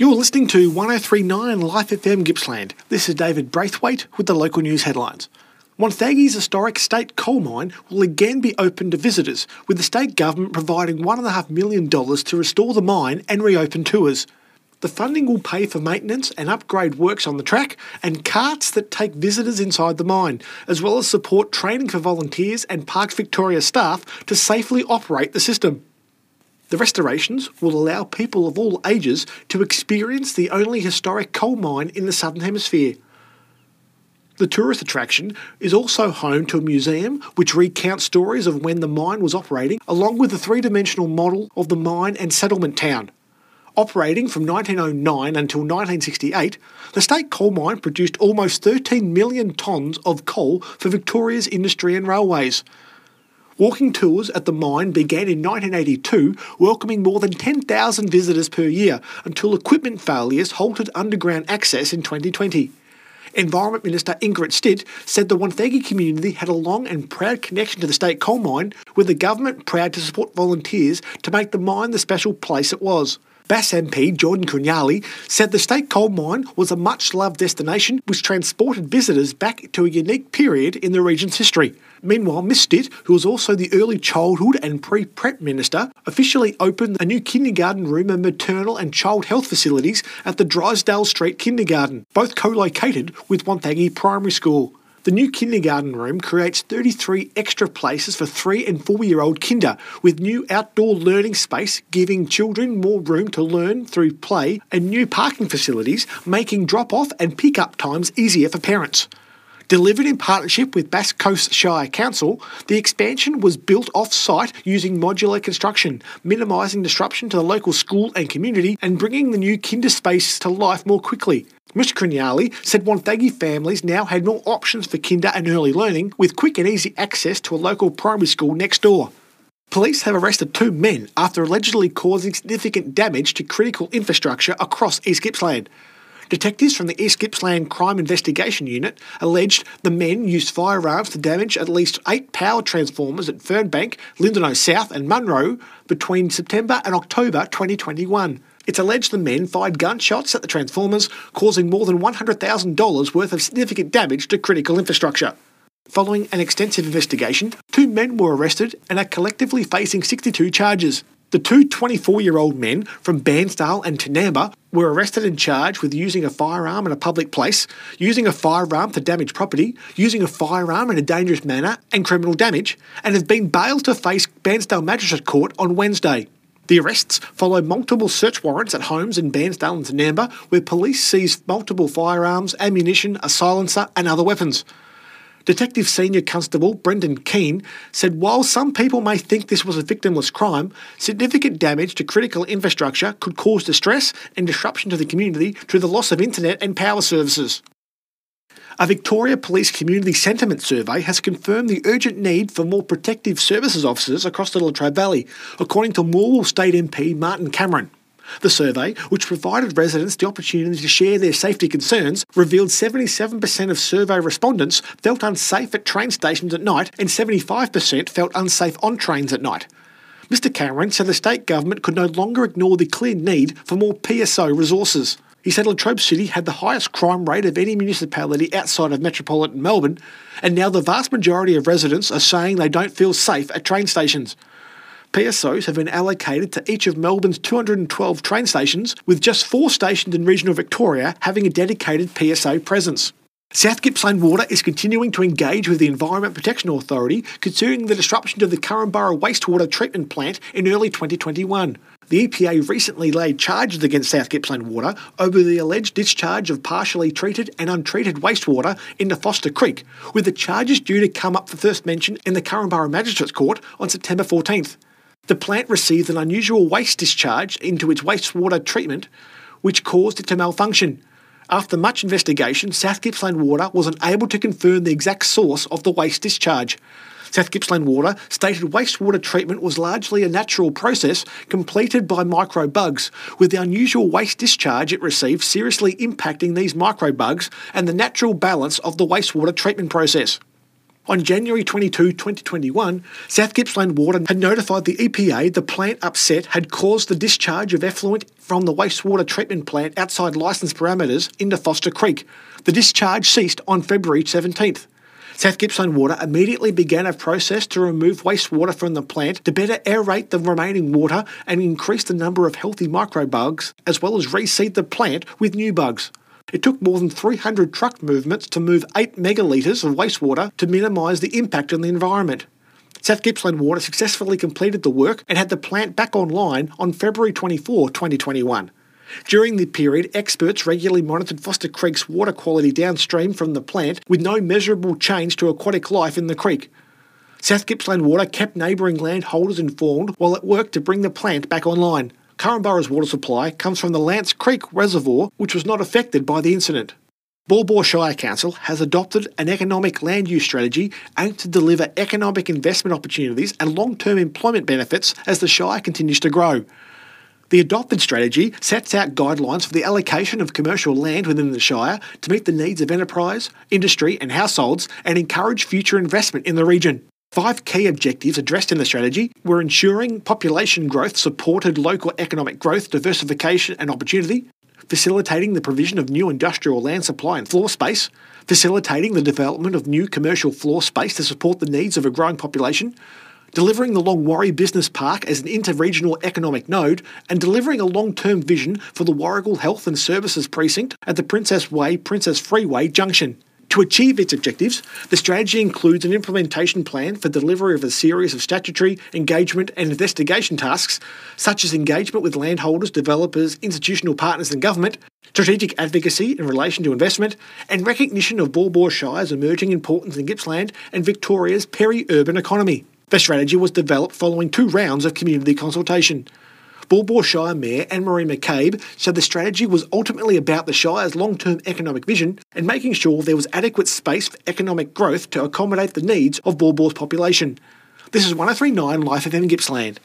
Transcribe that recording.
You're listening to 1039 Life FM Gippsland. This is David Braithwaite with the local news headlines. Wonthaggi's historic state coal mine will again be open to visitors, with the state government providing $1.5 million to restore the mine and reopen tours. The funding will pay for maintenance and upgrade works on the track and carts that take visitors inside the mine, as well as support training for volunteers and Parks Victoria staff to safely operate the system. The restorations will allow people of all ages to experience the only historic coal mine in the Southern Hemisphere. The tourist attraction is also home to a museum which recounts stories of when the mine was operating, along with a three dimensional model of the mine and settlement town. Operating from 1909 until 1968, the state coal mine produced almost 13 million tonnes of coal for Victoria's industry and railways. Walking tours at the mine began in 1982, welcoming more than 10,000 visitors per year until equipment failures halted underground access in 2020. Environment Minister Ingrid Stitt said the Wonthaggi community had a long and proud connection to the state coal mine, with the government proud to support volunteers to make the mine the special place it was. Bass MP Jordan Crugnale said the state coal mine was a much loved destination which transported visitors back to a unique period in the region's history. Meanwhile, Miss Stitt, who was also the early childhood and pre prep minister, officially opened a new kindergarten room and maternal and child health facilities at the Drysdale Street Kindergarten, both co located with Wonthaggi Primary School. The new kindergarten room creates 33 extra places for 3 and 4 year old kinder, with new outdoor learning space giving children more room to learn through play, and new parking facilities making drop off and pick up times easier for parents. Delivered in partnership with Bass Coast Shire Council, the expansion was built off site using modular construction, minimising disruption to the local school and community and bringing the new kinder space to life more quickly. Mr. Crugnale said Wonthaggi families now had more options for kinder and early learning, with quick and easy access to a local primary school next door. Police have arrested two men after allegedly causing significant damage to critical infrastructure across East Gippsland. Detectives from the East Gippsland Crime Investigation Unit alleged the men used firearms to damage at least eight power transformers at Fernbank, Lindenow South, and Munro between September and October 2021. It's alleged the men fired gunshots at the transformers, causing more than $100,000 worth of significant damage to critical infrastructure. Following an extensive investigation, two men were arrested and are collectively facing 62 charges. The two 24 year old men from Bairnsdale and Tinamba were arrested and charged with using a firearm in a public place, using a firearm to damage property, using a firearm in a dangerous manner, and criminal damage, and have been bailed to face Bairnsdale Magistrate Court on Wednesday. The arrests follow multiple search warrants at homes in Bairnsdale and Tinamba, where police seized multiple firearms, ammunition, a silencer, and other weapons. Detective Senior Constable Brendan Keane said while some people may think this was a victimless crime, significant damage to critical infrastructure could cause distress and disruption to the community through the loss of internet and power services. A Victoria Police Community Sentiment Survey has confirmed the urgent need for more protective services officers across the Latrobe Valley, according to Morwell State MP Martin Cameron. The survey, which provided residents the opportunity to share their safety concerns, revealed 77% of survey respondents felt unsafe at train stations at night and 75% felt unsafe on trains at night. Mr Cameron said the state government could no longer ignore the clear need for more PSO resources. He said Latrobe City had the highest crime rate of any municipality outside of metropolitan Melbourne, and now the vast majority of residents are saying they don't feel safe at train stations. PSOs have been allocated to each of Melbourne's 212 train stations, with just four stations in regional Victoria having a dedicated PSO presence. South Gippsland Water is continuing to engage with the Environment Protection Authority concerning the disruption to the Korumburra wastewater treatment plant in early 2021. The EPA recently laid charges against South Gippsland Water over the alleged discharge of partially treated and untreated wastewater into Foster Creek, with the charges due to come up for first mention in the Korumburra Magistrates Court on September 14th. The plant received an unusual waste discharge into its wastewater treatment, which caused it to malfunction. After much investigation, South Gippsland Water was unable to confirm the exact source of the waste discharge. South Gippsland Water stated wastewater treatment was largely a natural process completed by microbugs, with the unusual waste discharge it received seriously impacting these microbugs and the natural balance of the wastewater treatment process. On January 22, 2021, South Gippsland Water had notified the EPA the plant upset had caused the discharge of effluent from the wastewater treatment plant outside licence parameters into Foster Creek. The discharge ceased on February 17th. South Gippsland Water immediately began a process to remove wastewater from the plant to better aerate the remaining water and increase the number of healthy microbugs, as well as reseed the plant with new bugs. It took more than 300 truck movements to move 8 megalitres of wastewater to minimise the impact on the environment. South Gippsland Water successfully completed the work and had the plant back online on February 24, 2021. During the period, experts regularly monitored Foster Creek's water quality downstream from the plant with no measurable change to aquatic life in the creek. South Gippsland Water kept neighbouring landholders informed while it worked to bring the plant back online. Korumburra's water supply comes from the Lance Creek Reservoir, which was not affected by the incident. Baw Shire Council has adopted an economic land use strategy aimed to deliver economic investment opportunities and long term employment benefits as the Shire continues to grow. The adopted strategy sets out guidelines for the allocation of commercial land within the Shire to meet the needs of enterprise, industry, and households and encourage future investment in the region. Five key objectives addressed in the strategy were ensuring population growth supported local economic growth, diversification, and opportunity, facilitating the provision of new industrial land supply and floor space, facilitating the development of new commercial floor space to support the needs of a growing population, delivering the Long Longwarry Business Park as an inter-regional economic node, and delivering a long-term vision for the Warragul Health and Services Precinct at the Princes Way Princes Freeway junction. To achieve its objectives, the strategy includes an implementation plan for delivery of a series of statutory, engagement, and investigation tasks, such as engagement with landholders, developers, institutional partners, and government, strategic advocacy in relation to investment, and recognition of Baw Shire's emerging importance in Gippsland and Victoria's peri urban economy. The strategy was developed following two rounds of community consultation. Baw Shire Mayor Anne Marie McCabe said the strategy was ultimately about the Shire's long term economic vision and making sure there was adequate space for economic growth to accommodate the needs of Baw population. This is 1039 Life of FM Gippsland.